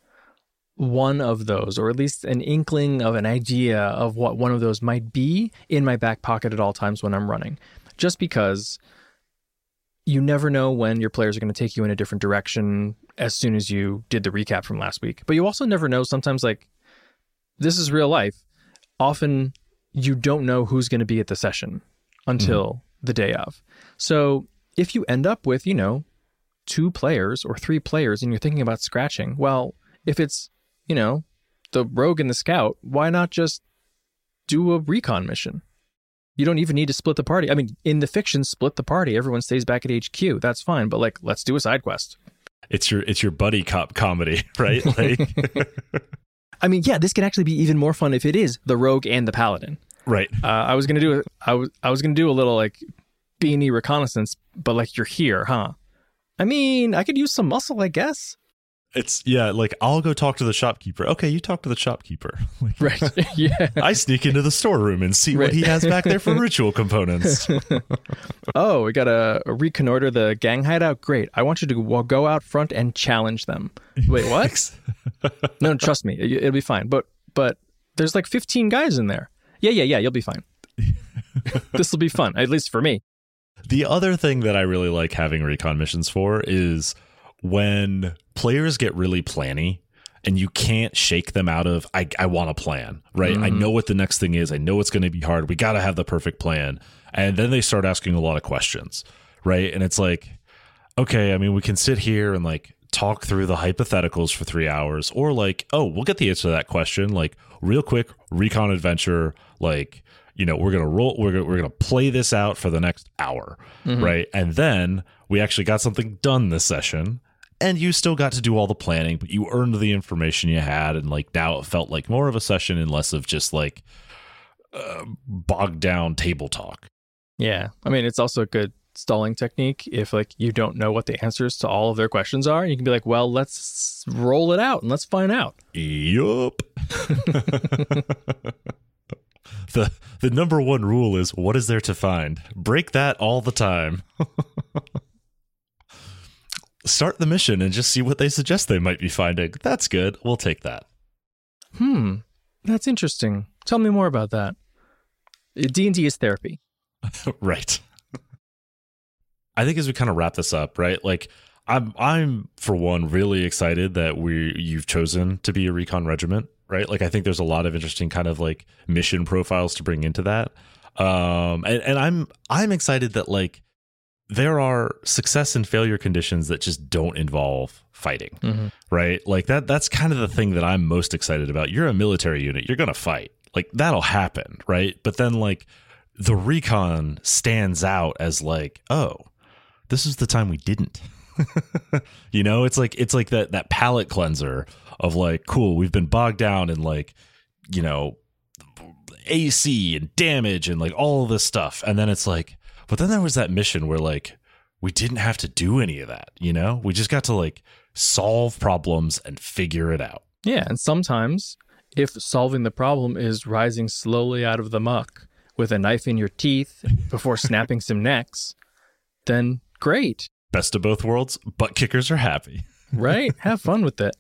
Speaker 2: one of those, or at least an inkling of an idea of what one of those might be in my back pocket at all times when I'm running. Just because you never know when your players are going to take you in a different direction as soon as you did the recap from last week. But you also never know sometimes, like, this is real life. Often you don't know who's going to be at the session until mm-hmm. the day of. So if you end up with, you know, two players or three players and you're thinking about scratching, well, if it's, you know, the rogue and the scout, why not just do a recon mission? You don't even need to split the party. I mean, in the fiction, split the party. Everyone stays back at HQ. That's fine. But like, let's do a side quest.
Speaker 1: It's your it's your buddy cop comedy, right? Like
Speaker 2: I mean, yeah, this can actually be even more fun if it is the rogue and the paladin.
Speaker 1: right.
Speaker 2: Uh, I was gonna do a, I was I was gonna do a little like beanie reconnaissance, but like you're here, huh? I mean, I could use some muscle, I guess.
Speaker 1: It's yeah, like I'll go talk to the shopkeeper. Okay, you talk to the shopkeeper. Like,
Speaker 2: Right? yeah.
Speaker 1: I sneak into the storeroom and see
Speaker 2: Right.
Speaker 1: what he has back there for ritual components.
Speaker 2: Oh, we gotta reconnoiter the gang hideout. Great. I want you to go- go out front and challenge them. Wait, what? no, trust me, it- it'll be fine. But but there's like 15 guys in there. Yeah, yeah, yeah. You'll be fine. this will be fun, at least for me.
Speaker 1: The other thing that I really like having recon missions for is when players get really planny and you can't shake them out of I, I want a plan, right? I know what the next thing is. I know it's going to be hard. We got to have the perfect plan. And then they start asking a lot of questions, right? And it's like, okay, I mean, we can sit here and like talk through the hypotheticals for three hours, or like, oh, we'll get the answer to that question, like real quick recon adventure, like you know, we're gonna roll, we're gonna, we're gonna play this out for the next hour,
Speaker 2: Mhm.
Speaker 1: right? And then we actually got something done this session, and you still got to do all the planning, but you earned the information you had, and like now it felt like more of a session and less of just like uh, bogged down table talk.
Speaker 2: Yeah. I mean, it's also a good stalling technique if like you don't know what the answers to all of their questions are. You can be like, well, let's roll it out and let's find out.
Speaker 1: Yup. the the number one rule is what is there to find? Break that all the time. Start the mission and just see what they suggest they might be finding. That's good. We'll take that.
Speaker 2: Hmm. That's interesting. Tell me more about that. D&D is therapy.
Speaker 1: right. I think as we kind of wrap this up, right? Like I'm I'm for one really excited that we you've chosen to be a recon regiment, right? Like I think there's a lot of interesting kind of like mission profiles to bring into that. Um and, and I'm I'm excited that like there are success and failure conditions that just don't involve fighting,
Speaker 2: Mhm.
Speaker 1: right? Like that that's kind of the thing that I'm most excited about. You're a military unit, you're to fight. Like that'll happen, right? But then like the recon stands out as like, oh, this is the time we didn't. you know, it's like it's like that that palate cleanser of like, cool, we've been bogged down in like, you know, AC and damage and like all of this stuff. And then it's like, but then there was that mission where like we didn't have to do any of that, you know? We just got to like solve problems and figure it out.
Speaker 2: Yeah, and sometimes if solving the problem is rising slowly out of the muck with a knife in your teeth before snapping some necks, then great,
Speaker 1: Best of both worlds, butt kickers are happy.
Speaker 2: right? Have fun with it.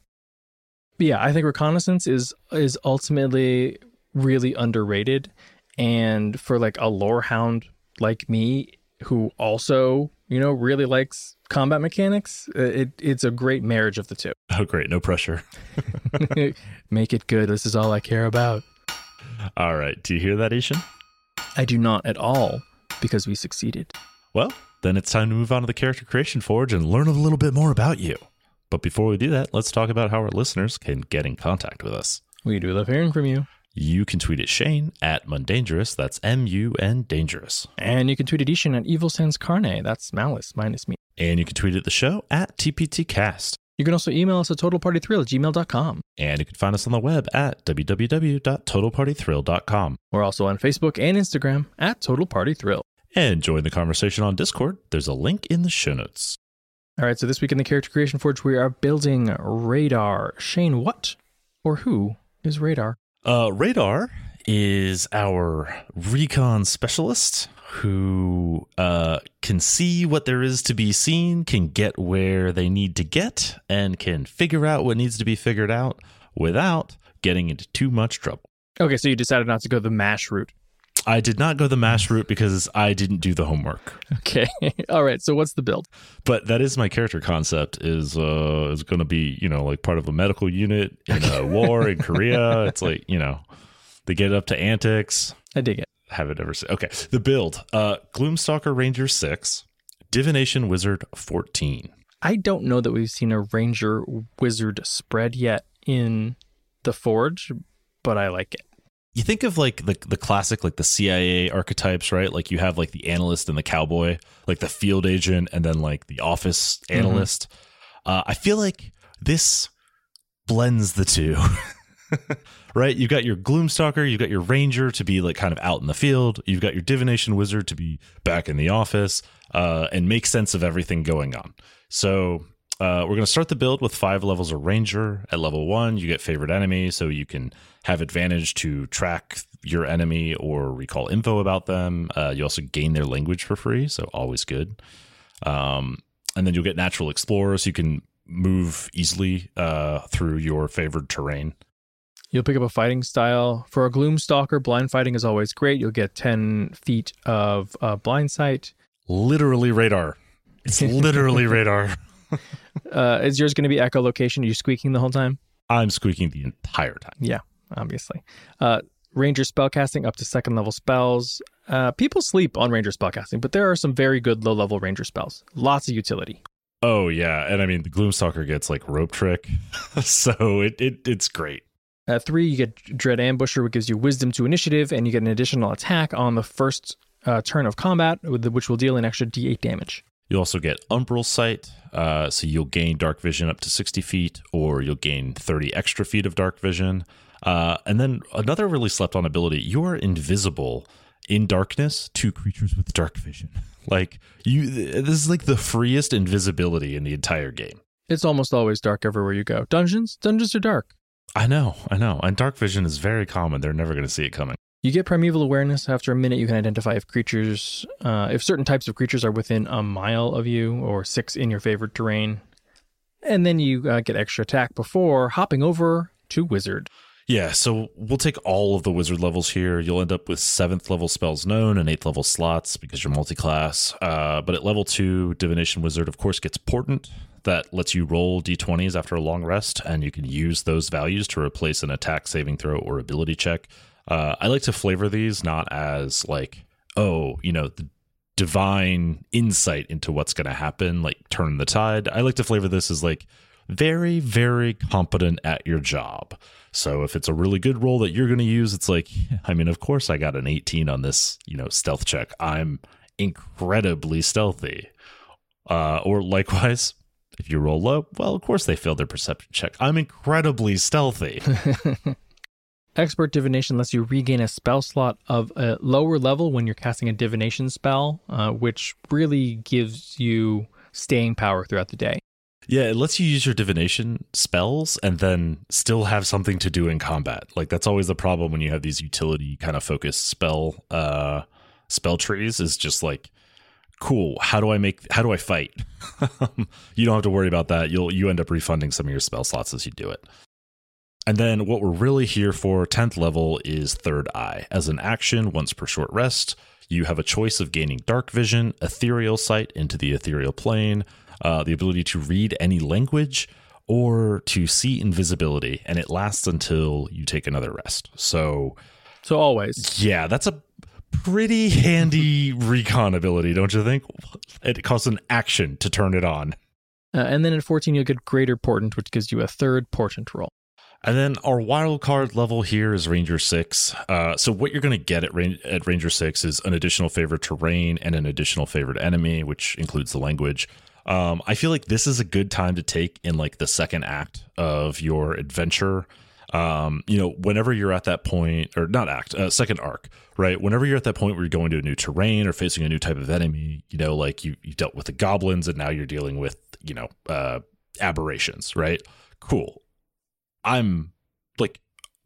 Speaker 2: But yeah, I think reconnaissance is is ultimately really underrated and for like a lore hound like me who also, you know, really likes combat mechanics, uh, it it's a great marriage of the two.
Speaker 1: Oh, great. No pressure.
Speaker 2: Make it good. This is all I care about.
Speaker 1: All right. Do you hear that, I-Hsien?
Speaker 2: I do not at all because we succeeded.
Speaker 1: Well, then it's time to move on to the Character Creation Forge and learn a little bit more about you. But before we do that, let's talk about how our listeners can get in contact with us.
Speaker 2: We do love hearing from you.
Speaker 1: You can tweet at Shane at Mundangerous. That's M U N Dangerous.
Speaker 2: And you can tweet I-Hsien at Evil Sans Carne. That's malice minus me.
Speaker 1: And you can tweet at the show at TPTcast.
Speaker 2: You can also email us at totalpartythrill at gmail.com.
Speaker 1: And you can find us on the web at www.totalpartythrill.com.
Speaker 2: We're also on Facebook and Instagram at Total Party Thrill.
Speaker 1: And join the conversation on Discord. There's a link in the show notes.
Speaker 2: All right, so this week in the Character Creation Forge, we are building Radar. Shane, what or who is Radar?
Speaker 1: Uh, Radar is our recon specialist who uh, can see what there is to be seen, can get where they need to get, and can figure out what needs to be figured out without getting into too much trouble.
Speaker 2: Okay, so you decided not to go the MASH route.
Speaker 1: I did not go the mash route because I didn't do the homework.
Speaker 2: Okay. All right, so what's the build?
Speaker 1: But that is my character concept is uh is going to be, you know, like part of a medical unit in a war in Korea. It's like, you know, they get up to antics.
Speaker 2: I dig it.
Speaker 1: haven't ever seen. Okay, the build: uh, Gloomstalker Ranger six, Divination Wizard fourteen.
Speaker 2: I don't know that we've seen a Ranger Wizard spread yet in the Forge, but I like it.
Speaker 1: You think of like the the classic like the CIA archetypes, right? Like you have like the analyst and the cowboy, like the field agent, and then like the office analyst. Uh, I feel like this blends the two. right? You've got your Gloomstalker, you've got your Ranger to be like kind of out in the field, you've got your Divination Wizard to be back in the office uh, and make sense of everything going on. So uh, we're going to start the build with five levels of Ranger. At level one, you get favorite enemy, so you can have advantage to track your enemy or recall info about them. Uh, you also gain their language for free, so always good. Um, and then you'll get Natural Explorer, so you can move easily uh, through your favored terrain.
Speaker 2: You'll pick up a fighting style. For a Gloomstalker, blind fighting is always great. You'll get 10 feet of uh, blind sight.
Speaker 1: Literally radar. It's literally radar.
Speaker 2: Uh, is yours going to be echolocation? Are you squeaking the whole time?
Speaker 1: I'm squeaking the entire time.
Speaker 2: Yeah, obviously. Uh, Ranger spellcasting up to second level spells. Uh, people sleep on Ranger spellcasting, but there are some very good low level Ranger spells. Lots of utility.
Speaker 1: Oh yeah, and I mean the Gloomstalker gets like rope trick, so it, it it's great.
Speaker 2: At three, you get Dread Ambusher, which gives you wisdom to initiative, and you get an additional attack on the first uh, turn of combat, which will deal an extra d8 damage.
Speaker 1: You also get Umbral Sight, uh, so you'll gain Dark Vision up to 60 feet, or you'll gain 30 extra feet of Dark Vision. Uh, and then another really slept on ability you are invisible in darkness to creatures with dark vision. Like you, this is like the freest invisibility in the entire game.
Speaker 2: It's almost always dark everywhere you go. Dungeons, dungeons are dark.
Speaker 1: I know, I know. And dark vision is very common. They're never going to see it coming.
Speaker 2: You get primeval awareness. After a minute, you can identify if creatures, uh, if certain types of creatures are within a mile of you or six in your favorite terrain. And then you uh, get extra attack before hopping over to wizard.
Speaker 1: Yeah, so we'll take all of the wizard levels here. You'll end up with seventh level spells known and eighth level slots because you're multi-class. Uh, but at level two, divination wizard, of course, gets portent that lets you roll d20s after a long rest, and you can use those values to replace an attack, saving throw, or ability check. Uh, I like to flavor these not as like, oh, you know, the divine insight into what's going to happen, like turn the tide. I like to flavor this as like very, very competent at your job. So if it's a really good roll that you're going to use, it's like, I mean, of course I got an 18 on this, you know, stealth check. I'm incredibly stealthy. Uh, or likewise, if you roll low, well, of course they failed their perception check. I'm incredibly stealthy.
Speaker 2: Expert divination lets you regain a spell slot of a lower level when you're casting a divination spell, uh, which really gives you staying power throughout the day.
Speaker 1: Yeah, it lets you use your divination spells and then still have something to do in combat. Like that's always the problem when you have these utility kind of focused spell uh spell trees is just like cool, how do I make how do I fight? you don't have to worry about that. You'll you end up refunding some of your spell slots as you do it. And then what we're really here for 10th level is third eye. As an action once per short rest, you have a choice of gaining dark vision, ethereal sight into the ethereal plane, uh, the ability to read any language or to see invisibility, and it lasts until you take another rest. So,
Speaker 2: so always,
Speaker 1: yeah, that's a pretty handy recon ability, don't you think? It costs an action to turn it on.
Speaker 2: Uh, and then at 14, you'll get Greater Portent, which gives you a third portent roll.
Speaker 1: And then our wild card level here is Ranger Six. Uh, so what you're going to get at, at Ranger Six is an additional favorite terrain and an additional favorite enemy, which includes the language. Um, I feel like this is a good time to take in like the second act of your adventure. Um, you know, whenever you're at that point, or not act, uh, second arc, right? Whenever you're at that point where you're going to a new terrain or facing a new type of enemy, you know, like you you dealt with the goblins and now you're dealing with you know uh, aberrations, right? Cool. I'm like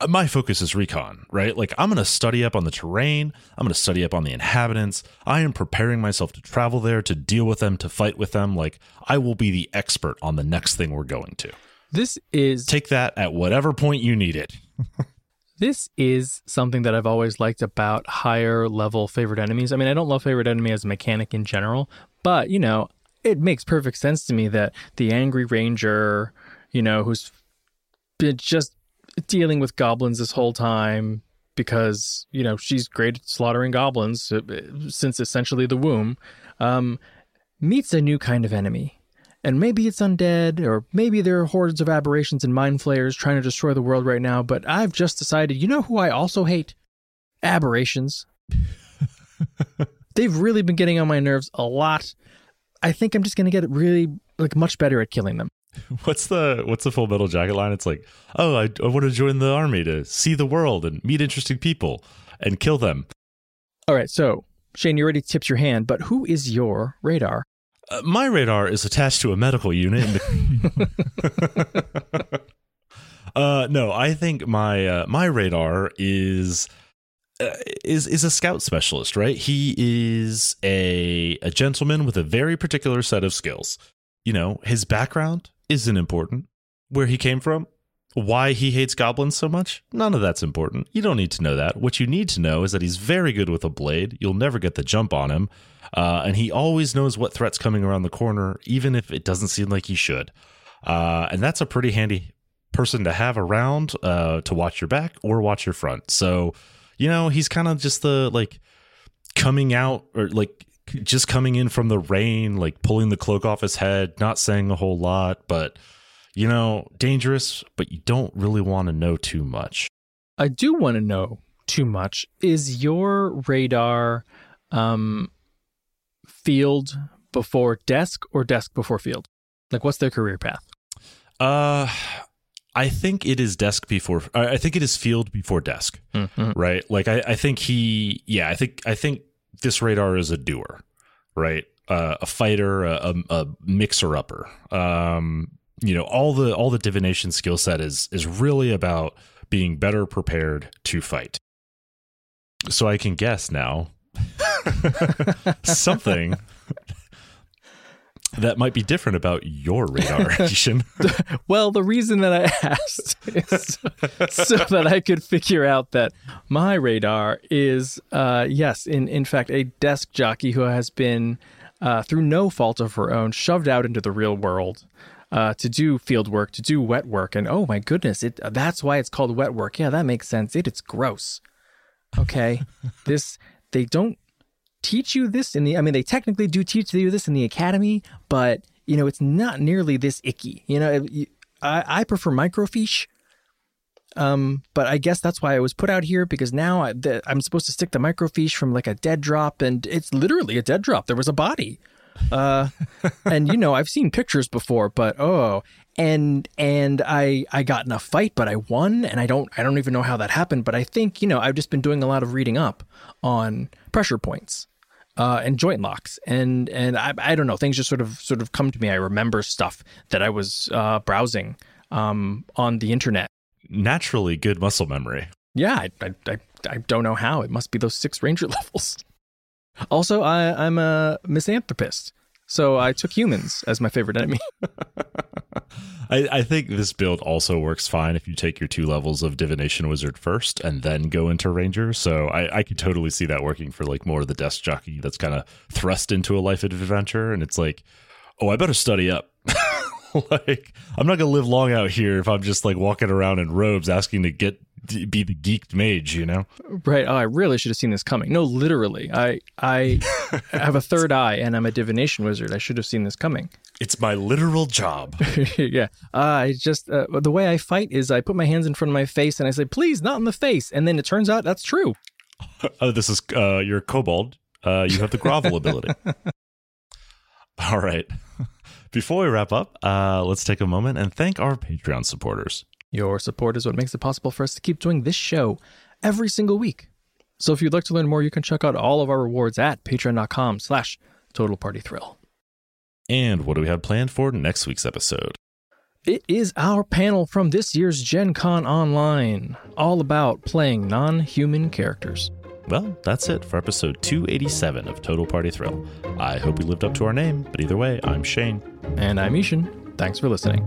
Speaker 1: my focus is recon, right? Like I'm going to study up on the terrain, I'm going to study up on the inhabitants. I am preparing myself to travel there, to deal with them, to fight with them. Like I will be the expert on the next thing we're going to.
Speaker 2: This is
Speaker 1: Take that at whatever point you need it.
Speaker 2: this is something that I've always liked about higher level favorite enemies. I mean, I don't love favorite enemy as a mechanic in general, but you know, it makes perfect sense to me that the angry ranger, you know, who's been just dealing with goblins this whole time because you know she's great at slaughtering goblins uh, since essentially the womb um, meets a new kind of enemy. And maybe it's undead or maybe there are hordes of aberrations and mind flayers trying to destroy the world right now but i've just decided you know who i also hate? Aberrations. They've really been getting on my nerves a lot. I think i'm just going to get really like much better at killing them
Speaker 1: What's the what's the full metal jacket line? It's like, oh, I, I want to join the army to see the world and meet interesting people and kill them.
Speaker 2: All right, so Shane, you already tipped your hand, but who is your radar?
Speaker 1: Uh, my radar is attached to a medical unit. Uh, no, I think my uh, my radar is uh, is is a scout specialist, right? He is a a gentleman with a very particular set of skills. You know, his background isn't important. Where he came from, why he hates goblins so much, none of that's important. You don't need to know that. What you need to know is that he's very good with a blade. You'll never get the jump on him. Uh, and he always knows what threat's coming around the corner, even if it doesn't seem like he should. Uh, and that's a pretty handy person to have around uh, to watch your back or watch your front. So, you know, he's kind of just the like coming out or like just coming in from the rain, like pulling the cloak off his head, not saying a whole lot, but you know, dangerous, but you don't really want to know too much.
Speaker 2: I do want to know too much. Is your radar um, field before desk or desk before field? Like, what's their career path?
Speaker 1: Uh, I think it is desk before. I think it is field before desk.
Speaker 2: Mm-hmm.
Speaker 1: Right. Like I, I think he. Yeah. I think. I think this radar is a doer. Right. Uh, a fighter, a, a, a mixer upper. Um, you know, all the all the divination skill set is is really about being better prepared to fight. So I can guess now something that might be different about your radar, I-Hsien.
Speaker 2: well, the reason that I asked is so that I could figure out that my radar is, uh, yes, in, in fact, a desk jockey who has been, uh, through no fault of her own, shoved out into the real world. Uh, to do field work, to do wet work, and oh my goodness, it that's why it's called wet work. Yeah, that makes sense. It it's gross. Okay, this they don't teach you this in the I mean they technically do teach you this in the academy, but you know it's not nearly this icky. You know, I I prefer microfiche. Um, but I guess that's why I was put out here because now I, I'm supposed to stick the microfiche from like a dead drop, and it's literally a dead drop. There was a body, uh, and you know I've seen pictures before, but oh, and and I I got in a fight, but I won, and I don't I don't even know how that happened, but I think you know I've just been doing a lot of reading up on pressure points, uh, and joint locks, and and I, I don't know things just sort of sort of come to me. I remember stuff that I was uh, browsing um, on the internet.
Speaker 1: Naturally, good muscle memory.
Speaker 2: Yeah, I, I, I, I don't know how. It must be those six ranger levels. Also, I, I'm a misanthropist, so I took humans as my favorite enemy.
Speaker 1: I, I, think this build also works fine if you take your two levels of divination wizard first and then go into ranger. So I, I could totally see that working for like more of the desk jockey that's kind of thrust into a life of adventure, and it's like, oh, I better study up. like I'm not gonna live long out here if I'm just like walking around in robes asking to get be the geeked mage, you know?
Speaker 2: Right. Oh, I really should have seen this coming. No, literally. I I have a third eye and I'm a divination wizard. I should have seen this coming.
Speaker 1: It's my literal job.
Speaker 2: yeah. Uh, I just uh, the way I fight is I put my hands in front of my face and I say, "Please, not in the face." And then it turns out that's true.
Speaker 1: oh, this is uh, you're kobold. Uh, you have the grovel ability. All right. Before we wrap up, uh, let's take a moment and thank our Patreon supporters.
Speaker 2: Your support is what makes it possible for us to keep doing this show every single week. So if you'd like to learn more, you can check out all of our rewards at patreon.com slash total party thrill.
Speaker 1: And what do we have planned for next week's episode?
Speaker 2: It is our panel from this year's Gen Con Online, all about playing non human characters.
Speaker 1: Well, that's it for episode 287 of Total Party Thrill. I hope we lived up to our name, but either way, I'm Shane.
Speaker 2: And I'm I-Hsien. Thanks for listening.